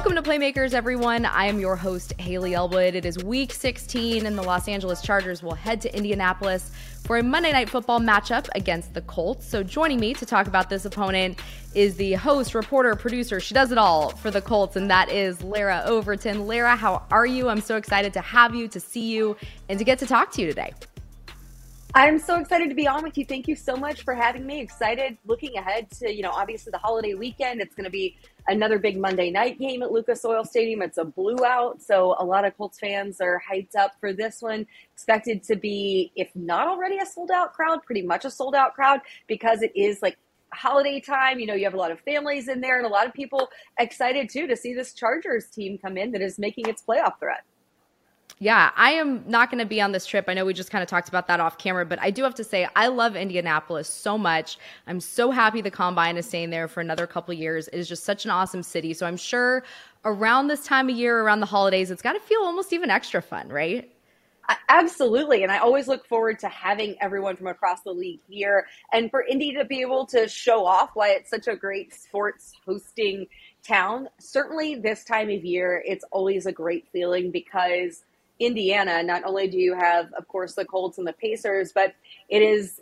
Welcome to Playmakers, everyone. I am your host, Haley Elwood. It is week 16, and the Los Angeles Chargers will head to Indianapolis for a Monday Night Football matchup against the Colts. So, joining me to talk about this opponent is the host, reporter, producer. She does it all for the Colts, and that is Larra Overton. Larra, how are you? I'm so excited to have you, to see you, and to get to talk to you today. I'm so excited to be on with you. Thank you so much for having me. Excited looking ahead to, you know, obviously the holiday weekend. It's going to be another big Monday night game at Lucas Oil Stadium. It's a blue out, so a lot of Colts fans are hyped up for this one. Expected to be, if not already a sold out crowd, pretty much a sold out crowd because it is like holiday time. You know, you have a lot of families in there and a lot of people excited too to see this Chargers team come in that is making its playoff threat. Yeah, I am not going to be on this trip. I know we just kind of talked about that off camera, but I do have to say I love Indianapolis so much. I'm so happy the combine is staying there for another couple years. It is just such an awesome city. So I'm sure around this time of year, around the holidays, it's got to feel almost even extra fun, right? Absolutely. And I always look forward to having everyone from across the league here and for Indy to be able to show off why it's such a great sports hosting town. Certainly, this time of year, it's always a great feeling because Indiana, not only do you have, of course, the Colts and the Pacers, but it is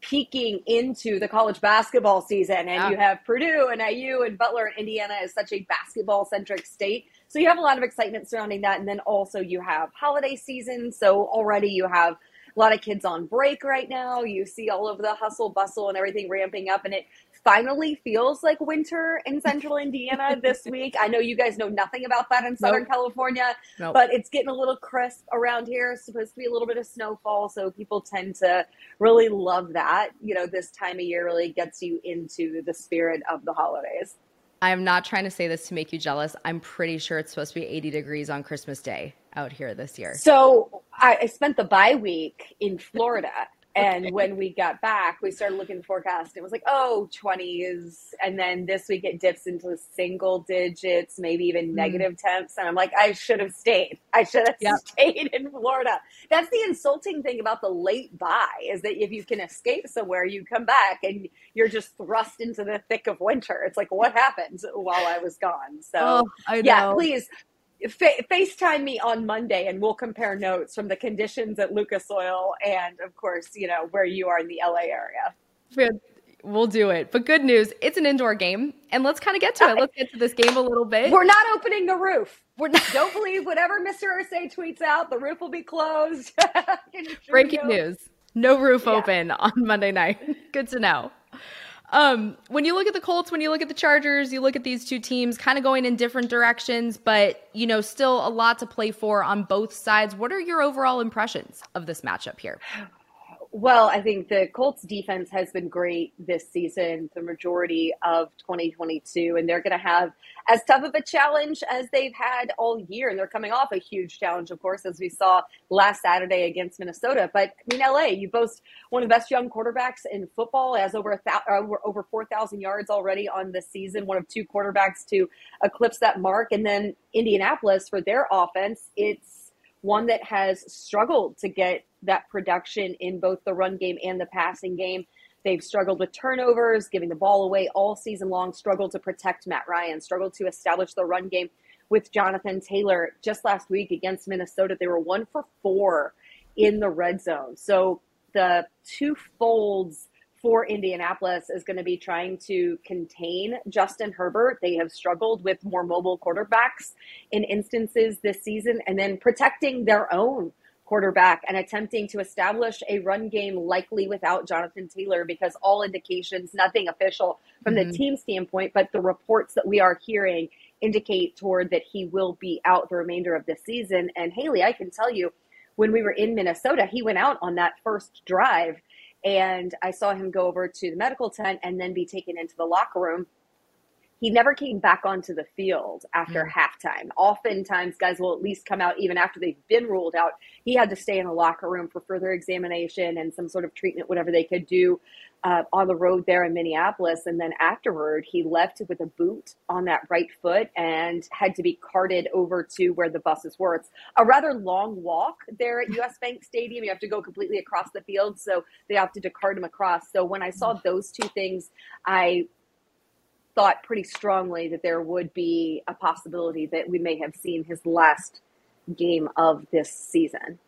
peeking into the college basketball season. And yeah. you have Purdue and IU and Butler and Indiana is such a basketball centric state. So you have a lot of excitement surrounding that. And then also you have holiday season. So already you have a lot of kids on break right now. You see all of the hustle bustle and everything ramping up, and it finally feels like winter in central Indiana this week. I know you guys know nothing about that in Southern nope. California, nope. but it's getting a little crisp around here. It's supposed to be a little bit of snowfall, so people tend to really love that. You know, this time of year really gets you into the spirit of the holidays. I am not trying to say this to make you jealous. I'm pretty sure it's supposed to be 80 degrees on Christmas Day out here this year. So I spent the bye week in Florida and okay. when we got back, we started looking at the forecast. It was like, oh, 20s. And then this week it dips into single digits, maybe even mm. negative temps. And I'm like, I should have stayed. I should have yep. stayed in Florida. That's the insulting thing about the late bye is that if you can escape somewhere, you come back and you're just thrust into the thick of winter. It's like, what happened while I was gone? So, oh, yeah, please Fa- FaceTime me on Monday and we'll compare notes from the conditions at Lucas Oil and, of course, you know, where you are in the LA area. We'll do it. But good news, it's an indoor game. And let's kind of get to it. Let's get to this game a little bit. We're not opening the roof. We're not. Don't believe whatever Mr. Irsay tweets out. The roof will be closed. Breaking news. No roof yeah. open on Monday night. Good to know. Um, when you look at the Colts, when you look at the Chargers, you look at these two teams kind of going in different directions, but you know, still a lot to play for on both sides. What are your overall impressions of this matchup here? Well, I think the Colts defense has been great this season, the majority of 2022, and they're going to have as tough of a challenge as they've had all year. And they're coming off a huge challenge, of course, as we saw last Saturday against Minnesota. But I mean, LA, you boast one of the best young quarterbacks in football, has over uh, over 4,000 yards already on the season, one of two quarterbacks to eclipse that mark. And then Indianapolis for their offense, it's one that has struggled to get that production in both the run game and the passing game. They've struggled with turnovers, giving the ball away all season long, struggled to protect Matt Ryan, struggled to establish the run game with Jonathan Taylor. Just last week against Minnesota, they were one for four in the red zone. So the two folds for Indianapolis is going to be trying to contain Justin Herbert. They have struggled with more mobile quarterbacks in instances this season and then protecting their own quarterback and attempting to establish a run game likely without Jonathan Taylor because all indications, nothing official from mm-hmm. the team standpoint, but the reports that we are hearing indicate toward that he will be out the remainder of the season. And Haley, I can tell you, when we were in Minnesota, he went out on that first drive and I saw him go over to the medical tent and then be taken into the locker room he never came back onto the field after mm. halftime. Oftentimes, guys will at least come out even after they've been ruled out. He had to stay in the locker room for further examination and some sort of treatment, whatever they could do uh, on the road there in Minneapolis. And then afterward, he left with a boot on that right foot and had to be carted over to where the buses were. It's a rather long walk there at US Bank Stadium. You have to go completely across the field, so they opted to cart him across. So when I saw those two things, I thought pretty strongly that there would be a possibility that we may have seen his last game of this season.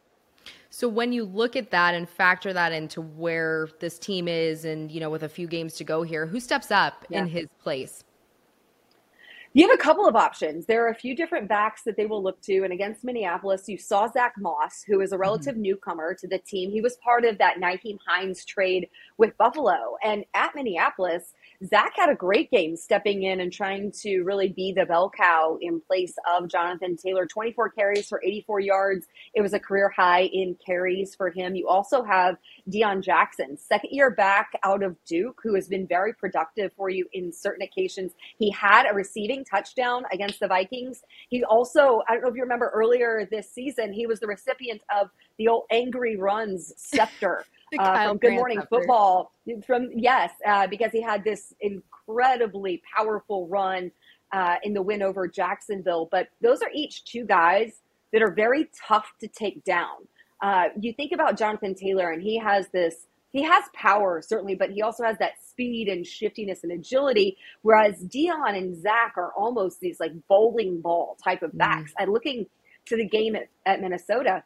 So when you look at that and factor that into where this team is and you know with a few games to go here, who steps up yeah. in his place? You have a couple of options. There are a few different backs that they will look to. And against Minneapolis, you saw Zach Moss, who is a mm-hmm. relative mm-hmm. newcomer to the team. He was part of that Nyheim Hines trade with Buffalo. And at Minneapolis, Zach had a great game stepping in and trying to really be the bell cow in place of Jonathan Taylor. 24 carries for 84 yards. It was a career high in carries for him. You also have Deon Jackson, second year back out of Duke, who has been very productive for you in certain occasions. He had a receiving touchdown against the Vikings. He also, I don't know if you remember earlier this season, he was the recipient of the old angry runs scepter. Uh, from Good Morning Football. From yes, uh, because he had this incredibly powerful run uh, in the win over Jacksonville. But those are each two guys that are very tough to take down. Uh, you think about Jonathan Taylor, and he has this. He has power certainly, but he also has that speed and shiftiness and agility. Whereas Deon and Zach are almost these like bowling ball type of backs. Mm. And looking to the game at, at Minnesota,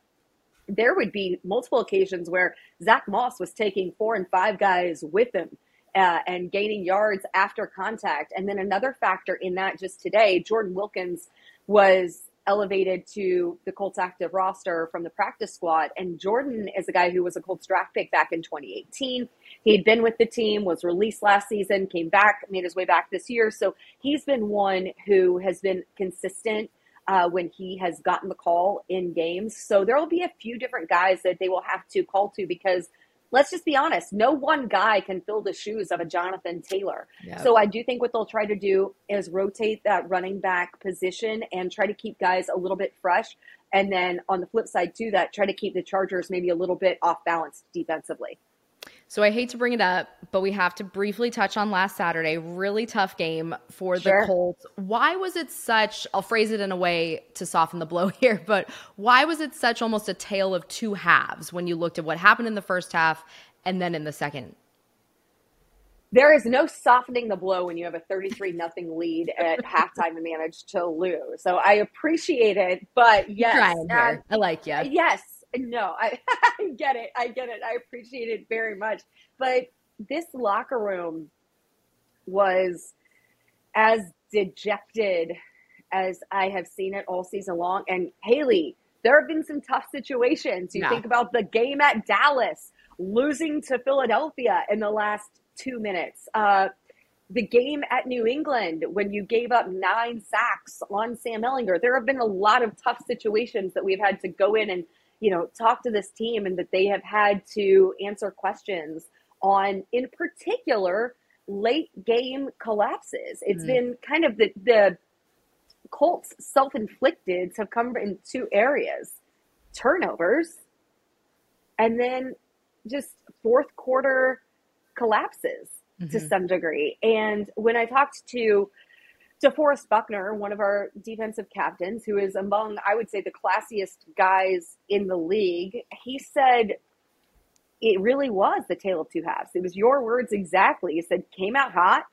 there would be multiple occasions where Zach Moss was taking four and five guys with him uh, and gaining yards after contact. And then another factor in that just today, Jordan Wilkins was elevated to the Colts active roster from the practice squad. And Jordan is a guy who was a Colts draft pick back in 2018. He'd been with the team, was released last season, came back, made his way back this year. So he's been one who has been consistent uh, when he has gotten the call in games. So there will be a few different guys that they will have to call to because let's just be honest, no one guy can fill the shoes of a Jonathan Taylor. Yep. So I do think what they'll try to do is rotate that running back position and try to keep guys a little bit fresh. And then on the flip side to that, try to keep the Chargers maybe a little bit off balance defensively. So I hate to bring it up, but we have to briefly touch on last Saturday. Really tough game for sure. the Colts. Why was it such, I'll phrase it in a way to soften the blow here, but why was it such almost a tale of two halves when you looked at what happened in the first half and then in the second? There is no softening the blow when you have a 33 nothing lead at halftime and manage to lose. So I appreciate it, but yes, uh, I like you. Yes, no, I, I get it. I get it. I appreciate it very much. But this locker room was as dejected as I have seen it all season long. And Haley, there have been some tough situations. You no. think about the game at Dallas, losing to Philadelphia in the last two minutes. Uh, the game at New England when you gave up nine sacks on Sam Ehlinger. There have been a lot of tough situations that we've had to go in and you know, talk to this team and that they have had to answer questions on, in particular, late game collapses. It's mm. been kind of the, the Colts self inflicted have come in two areas turnovers and then just fourth quarter collapses mm-hmm. to some degree. And when I talked to DeForest Buckner, one of our defensive captains, who is among, I would say, the classiest guys in the league, he said it really was the tale of two halves. It was your words exactly. He said, came out hot,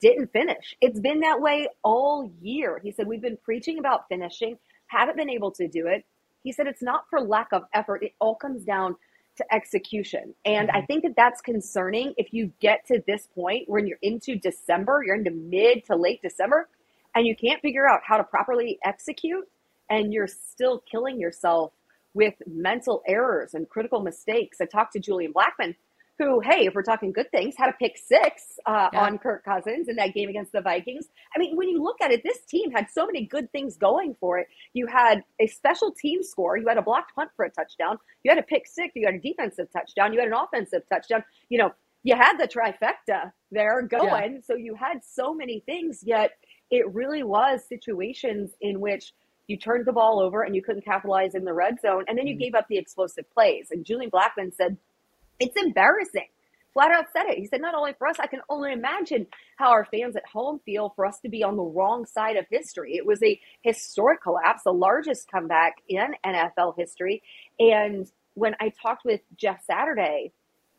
didn't finish. It's been that way all year. He said, we've been preaching about finishing, haven't been able to do it. He said, it's not for lack of effort. It all comes down to execution. And I mm-hmm. think that that's concerning if you get to this point when you're into December, you're into mid to late December, and you can't figure out how to properly execute, and you're still killing yourself with mental errors and critical mistakes. I talked to Julian Blackmon who, hey, if we're talking good things, had a pick six uh, yeah. on Kirk Cousins in that game against the Vikings. I mean, when you look at it, this team had so many good things going for it. You had a special team score, you had a blocked punt for a touchdown, you had a pick six, you had a defensive touchdown, you had an offensive touchdown. You know, you had the trifecta there going. Yeah. So you had so many things, yet it really was situations in which you turned the ball over and you couldn't capitalize in the red zone, and then you mm-hmm. gave up the explosive plays. And Julian Blackmon said it's embarrassing. Flat out said it. He said, not only for us, I can only imagine how our fans at home feel for us to be on the wrong side of history. It was a historic collapse, the largest comeback in NFL history. And when I talked with Jeff Saturday,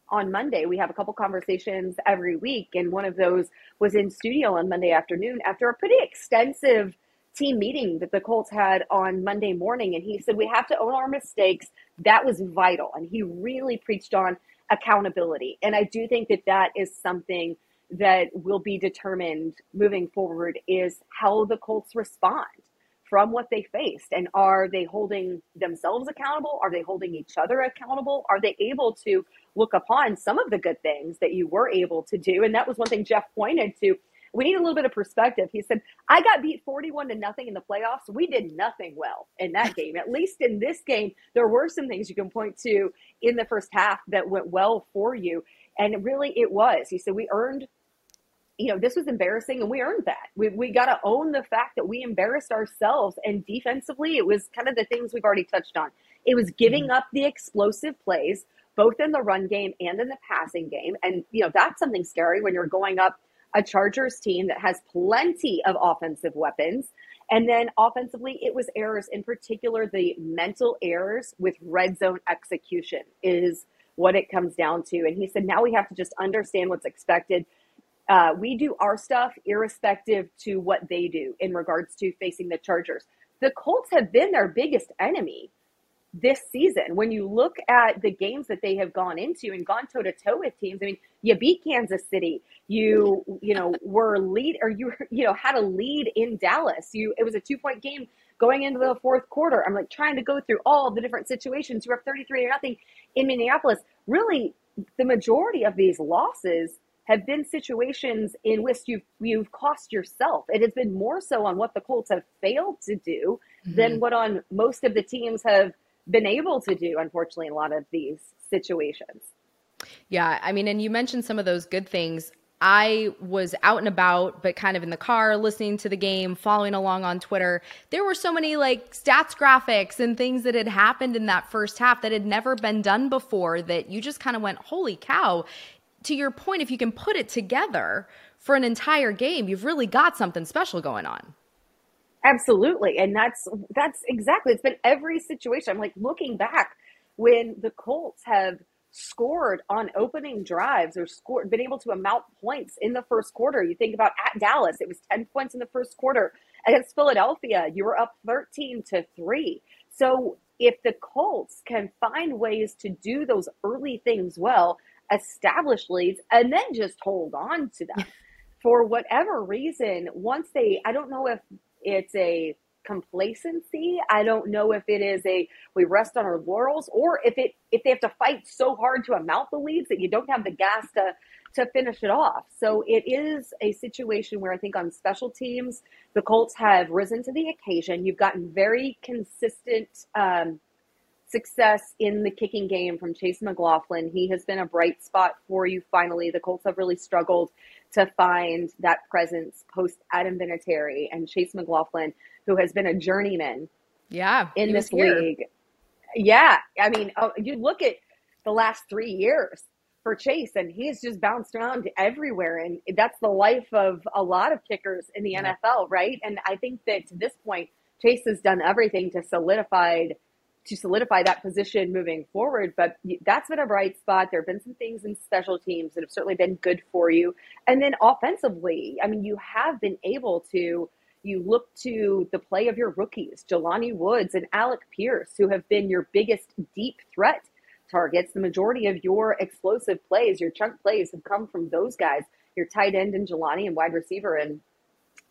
on Monday. We have a couple conversations every week, and one of those was in studio on Monday afternoon after a pretty extensive team meeting that the Colts had on Monday morning. And he said, We have to own our mistakes. That was vital. And he really preached on accountability. And I do think that that is something that will be determined moving forward is how the Colts respond from what they faced. And are they holding themselves accountable? Are they holding each other accountable? Are they able to look upon some of the good things that you were able to do? And that was one thing jeff pointed to we need a little bit of perspective. He said, I got beat 41 to nothing in the playoffs. We did nothing well in that game. At least in this game, there were some things you can point to in the first half that went well for you. And really, it was. He said, We earned, you know, this was embarrassing and we earned that. We, we got to own the fact that we embarrassed ourselves. And defensively, it was kind of the things we've already touched on. It was giving mm-hmm. up the explosive plays, both in the run game and in the passing game. And, you know, that's something scary when you're going up a Chargers team that has plenty of offensive weapons. And then offensively, it was errors, in particular, the mental errors with red zone execution is what it comes down to. And he said, now we have to just understand what's expected. Uh, we do our stuff irrespective to what they do in regards to facing the Chargers. The Colts have been their biggest enemy this season. When you look at the games that they have gone into and gone toe to toe with teams, I mean, you beat Kansas City. You, you know, were lead or you, you know, had a lead in Dallas. You, it was a two point game going into the fourth quarter. I'm like trying to go through all the different situations. You were 33 to nothing in Minneapolis. Really, the majority of these losses have been situations in which you've you've cost yourself. It has been more so on what the Colts have failed to do mm-hmm. than what on most of the teams have been able to do, unfortunately, in a lot of these situations. Yeah, I mean, and you mentioned some of those good things. I was out and about, but kind of in the car, listening to the game, following along on Twitter. There were so many like stats graphics and things that had happened in that first half that had never been done before that you just kind of went, holy cow. To your point, if you can put it together for an entire game, you've really got something special going on. Absolutely. And that's that's exactly it's been every situation. I'm like looking back when the Colts have scored on opening drives or scored been able to amount points in the first quarter. You think about at Dallas, it was 10 points in the first quarter. Against Philadelphia, you were up 13 to 3. So if the Colts can find ways to do those early things well, establish leads, and then just hold on to them. For whatever reason, once they, I don't know if it's a complacency. I don't know if it is a we rest on our laurels or if it if they have to fight so hard to amount the leads that you don't have the gas to to finish it off. So it is a situation where I think on special teams the Colts have risen to the occasion. You've gotten very consistent um, success in the kicking game from Chase McLaughlin. He has been a bright spot for you. Finally, the Colts have really struggled to find that presence post Adam Vinatieri and Chase McLaughlin, who has been a journeyman. Yeah, in this league. Yeah, I mean, oh, you look at the last three years for Chase, and he's just bounced around everywhere, and that's the life of a lot of kickers in the yeah. NFL, right? And I think that to this point, Chase has done everything to solidify to solidify that position moving forward. But that's been a bright spot. There have been some things in special teams that have certainly been good for you. And then offensively, I mean, you have been able to. You look to the play of your rookies, Jelani Woods and Alec Pierce, who have been your biggest deep threat targets. The majority of your explosive plays, your chunk plays, have come from those guys. Your tight end and Jelani and wide receiver and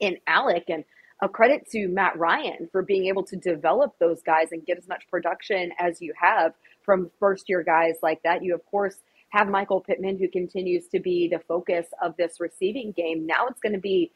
in Alec. And a credit to Matt Ryan for being able to develop those guys and get as much production as you have from first year guys like that. You, of course, have Michael Pittman, who continues to be the focus of this receiving game. Now it's going to be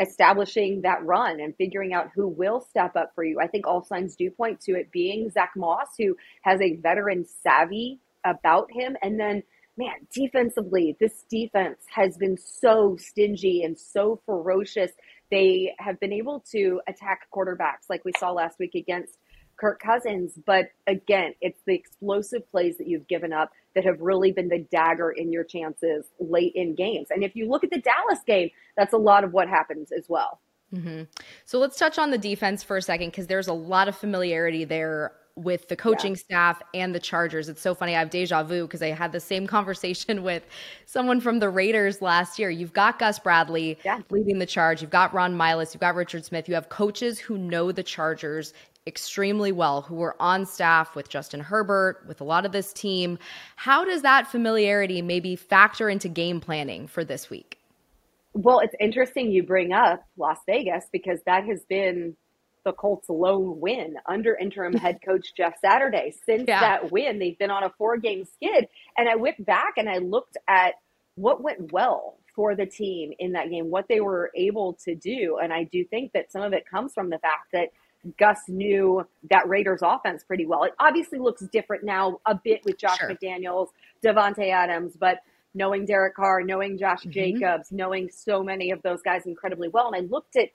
establishing that run and figuring out who will step up for you. I think all signs do point to it being Zach Moss, who has a veteran savvy about him. And then, man, defensively, this defense has been so stingy and so ferocious they have been able to attack quarterbacks like we saw last week against Kirk Cousins. But again, it's the explosive plays that you've given up that have really been the dagger in your chances late in games. And if you look at the Dallas game, that's a lot of what happens as well. Mm-hmm. So let's touch on the defense for a second because there's a lot of familiarity there with the coaching yeah. staff and the Chargers. It's so funny. I have deja vu because I had the same conversation with someone from the Raiders last year. You've got Gus Bradley yeah. leading the charge. You've got Ron Milus. You've got Richard Smith. You have coaches who know the Chargers extremely well, who were on staff with Justin Herbert, with a lot of this team. How does that familiarity maybe factor into game planning for this week? Well, it's interesting you bring up Las Vegas because that has been the Colts' lone win under interim head coach Jeff Saturday. Since yeah. that win, they've been on a four game skid. And I went back and I looked at what went well for the team in that game, what they were able to do. And I do think that some of it comes from the fact that Gus knew that Raiders offense pretty well. It obviously looks different now a bit with Josh sure. McDaniels, Davante Adams, but knowing Derek Carr, knowing Josh mm-hmm. Jacobs, knowing so many of those guys incredibly well. And I looked at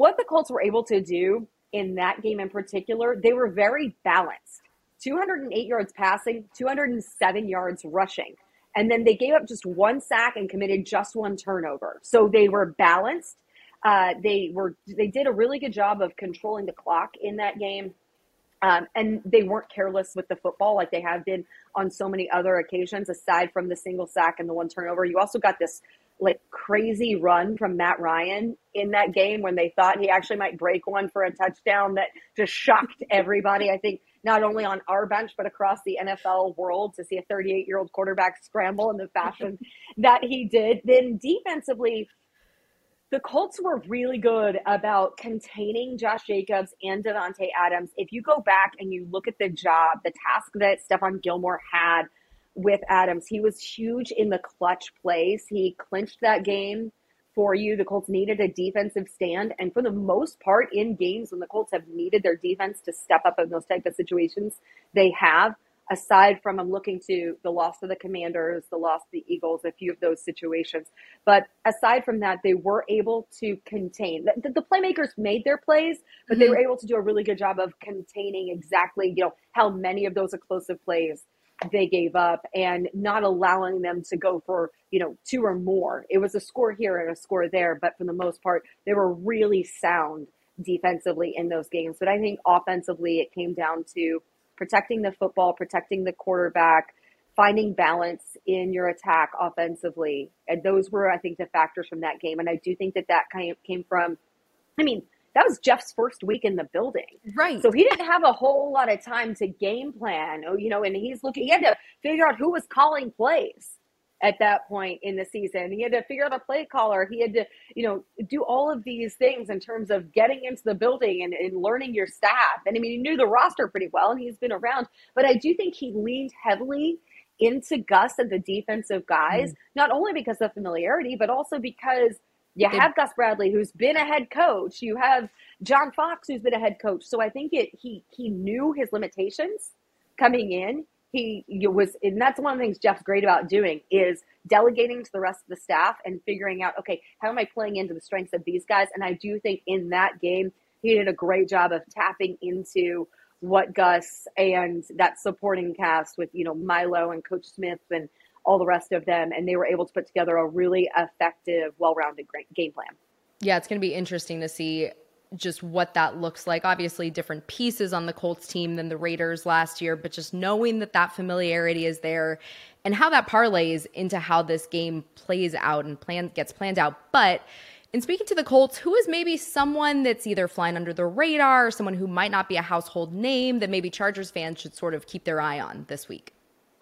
what the Colts were able to do in that game in particular. They were very balanced 208 yards passing, 207 yards rushing. And then they gave up just one sack and committed just one turnover. So they were balanced. Uh, they were they did a really good job of controlling the clock in that game. Um, and they weren't careless with the football like they have been on so many other occasions, aside from the single sack and the one turnover. You also got this like crazy run from Matt Ryan in that game when they thought he actually might break one for a touchdown that just shocked everybody. I think not only on our bench, but across the NFL world to see a 38 year old quarterback scramble in the fashion that he did. Then defensively, the Colts were really good about containing Josh Jacobs and Davante Adams. If you go back and you look at the job, the task that Stephon Gilmore had with Adams, he was huge in the clutch plays. He clinched that game for you. The Colts needed a defensive stand. And for the most part, in games when the Colts have needed their defense to step up in those type of situations, they have aside from I'm looking to the loss of the Commanders, the loss of the Eagles, a few of those situations. But aside from that, they were able to contain. The, the playmakers made their plays, but mm-hmm. they were able to do a really good job of containing exactly, you know, how many of those explosive plays they gave up and not allowing them to go for, you know, two or more. It was a score here and a score there, but for the most part, they were really sound defensively in those games. But I think offensively, it came down to protecting the football, protecting the quarterback, finding balance in your attack offensively. And those were, I think, the factors from that game. And I do think that that kind of came from, I mean, that was Jeff's first week in the building. Right. So he didn't have a whole lot of time to game plan, oh, you know, and he's looking, he had to figure out who was calling plays at that point in the season. He had to figure out a play caller. He had to, you know, do all of these things in terms of getting into the building and, and learning your staff. And I mean, he knew the roster pretty well and he's been around, but I do think he leaned heavily into Gus and the defensive guys, mm not only because of familiarity, but also because you have Gus Bradley, who's been a head coach. You have John Fox, who's been a head coach. So I think it he he knew his limitations coming in he was and that's one of the things jeff's great about doing is delegating to the rest of the staff and figuring out okay how am i playing into the strengths of these guys and i do think in that game he did a great job of tapping into what gus and that supporting cast with you know milo and coach smith and all the rest of them and they were able to put together a really effective well-rounded game plan yeah it's going to be interesting to see just what that looks like. Obviously, different pieces on the Colts team than the Raiders last year, but just knowing that that familiarity is there and how that parlays into how this game plays out and plan gets planned out. But in speaking to the Colts, who is maybe someone that's either flying under the radar or someone who might not be a household name that maybe Chargers fans should sort of keep their eye on this week?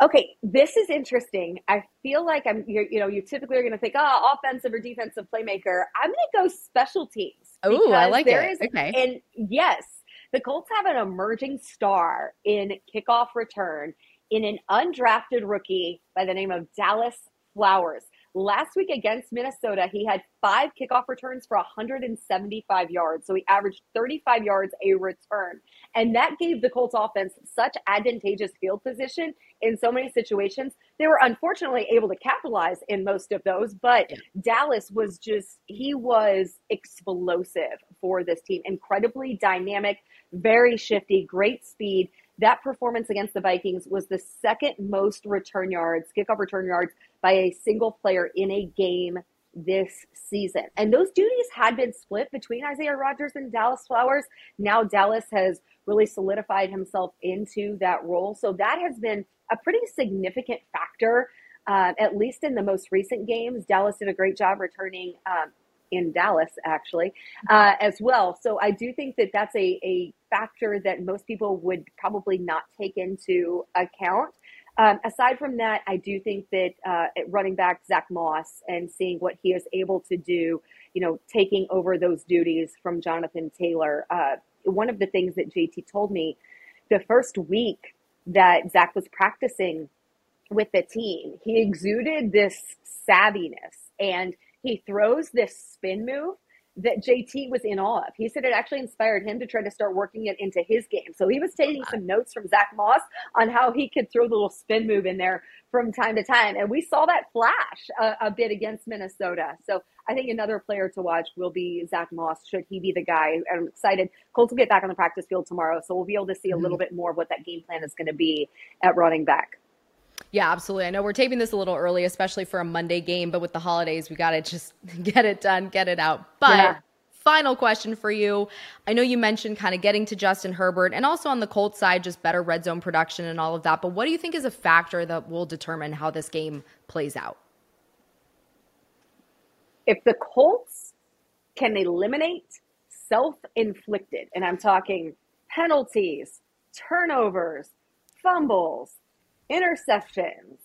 Okay, this is interesting. I feel like I'm, you know, you typically are going to think, oh, offensive or defensive playmaker. I'm going to go special teams Oh, I like it. Is, okay. And yes, the Colts have an emerging star in kickoff return in an undrafted rookie by the name of Dallas Flowers. Last week against Minnesota, he had five kickoff returns for 175 yards. So he averaged 35 yards a return. And that gave the Colts offense such advantageous field position in so many situations. They were unfortunately able to capitalize in most of those, but. Dallas was just, he was explosive for this team. Incredibly dynamic, very shifty, great speed. That performance against the Vikings was the second most return yards, kickoff return yards by a single player in a game this season. And those duties had been split between Isaiah Rodgers and Dallas Flowers. Now Dallas has really solidified himself into that role. So that has been a pretty significant factor, uh, at least in the most recent games. Dallas did a great job returning. Um, in Dallas, actually, uh, as well. So I do think that that's a, a factor that most people would probably not take into account. Um, aside from that, I do think that uh, running back Zach Moss and seeing what he is able to do, you know, taking over those duties from Jonathan Taylor. Uh, one of the things that JT told me the first week that Zach was practicing with the team, he exuded this savviness and he throws this spin move that JT was in awe of. He said it actually inspired him to try to start working it into his game. So he was taking some notes from Zach Moss on how he could throw the little spin move in there from time to time. And we saw that flash a, a bit against Minnesota. So I think another player to watch will be Zach Moss, should he be the guy. I'm excited. Colts will get back on the practice field tomorrow. So we'll be able to see a little mm-hmm. bit more of what that game plan is going to be at running back. Yeah, absolutely. I know we're taping this a little early, especially for a Monday game, but with the holidays, we got to just get it done, get it out. But yeah. final question for you. I know you mentioned kind of getting to Justin Herbert and also on the Colts side, just better red zone production and all of that. But what do you think is a factor that will determine how this game plays out? If the Colts can eliminate self inflicted, and I'm talking penalties, turnovers, fumbles, interceptions,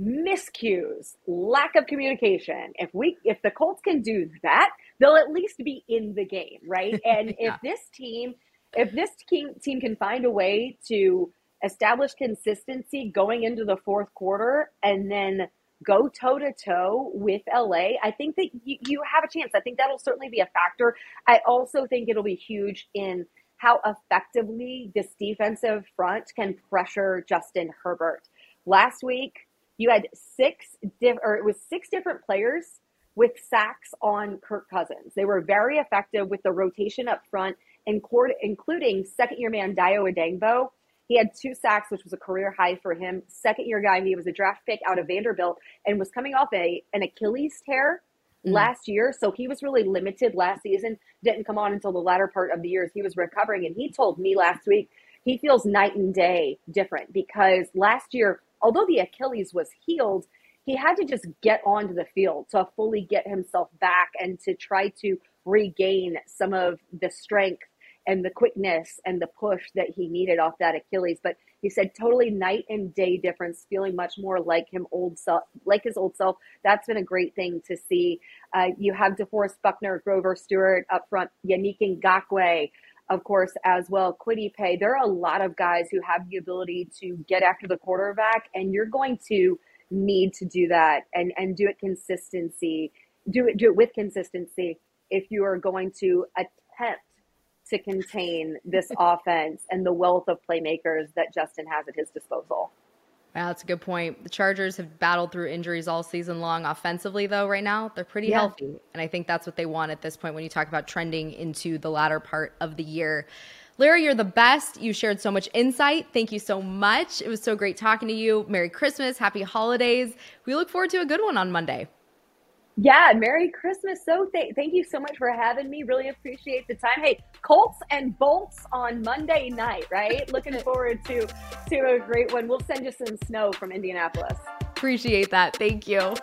miscues, lack of communication. If we if the Colts can do that, they'll at least be in the game, right? And yeah. if this team if this team team can find a way to establish consistency going into the fourth quarter and then go toe to toe with LA, I think that you, you have a chance. I think that'll certainly be a factor. I also think it'll be huge in how effectively this defensive front can pressure Justin Herbert. Last week, you had six diff- or it was six different players with sacks on Kirk Cousins. They were very effective with the rotation up front, including second year man Dayo Odeyingbo. He had two sacks, which was a career high for him. Second year guy, he was a draft pick out of Vanderbilt and was coming off a an Achilles tear mm. last year. So he was really limited last season, didn't come on until the latter part of the year as he was recovering. And he told me last week he feels night and day different because last year, although the Achilles was healed, he had to just get onto the field to fully get himself back and to try to regain some of the strength and the quickness and the push that he needed off that Achilles. But he said totally night and day difference, feeling much more like him old self, like his old self. That's been a great thing to see. Uh, you have DeForest Buckner, Grover Stewart up front, Yannick Ngakoue, of course, as well. Kwity Paye. There are a lot of guys who have the ability to get after the quarterback, and you're going to need to do that and and do it consistency. Do it do it with consistency if you are going to attempt to contain this offense and the wealth of playmakers that Justin has at his disposal. Wow, that's a good point. The Chargers have battled through injuries all season long. Offensively, though, right now, they're pretty yeah. healthy. And I think that's what they want at this point when you talk about trending into the latter part of the year. Larry, you're the best. You shared so much insight. Thank you so much. It was so great talking to you. Merry Christmas. Happy holidays. We look forward to a good one on Monday. Yeah, Merry Christmas. So th- thank you so much for having me. Really appreciate the time. Hey, Colts and Bolts on Monday night, right? Looking forward to to a great one. We'll send you some snow from Indianapolis. Appreciate that. Thank you.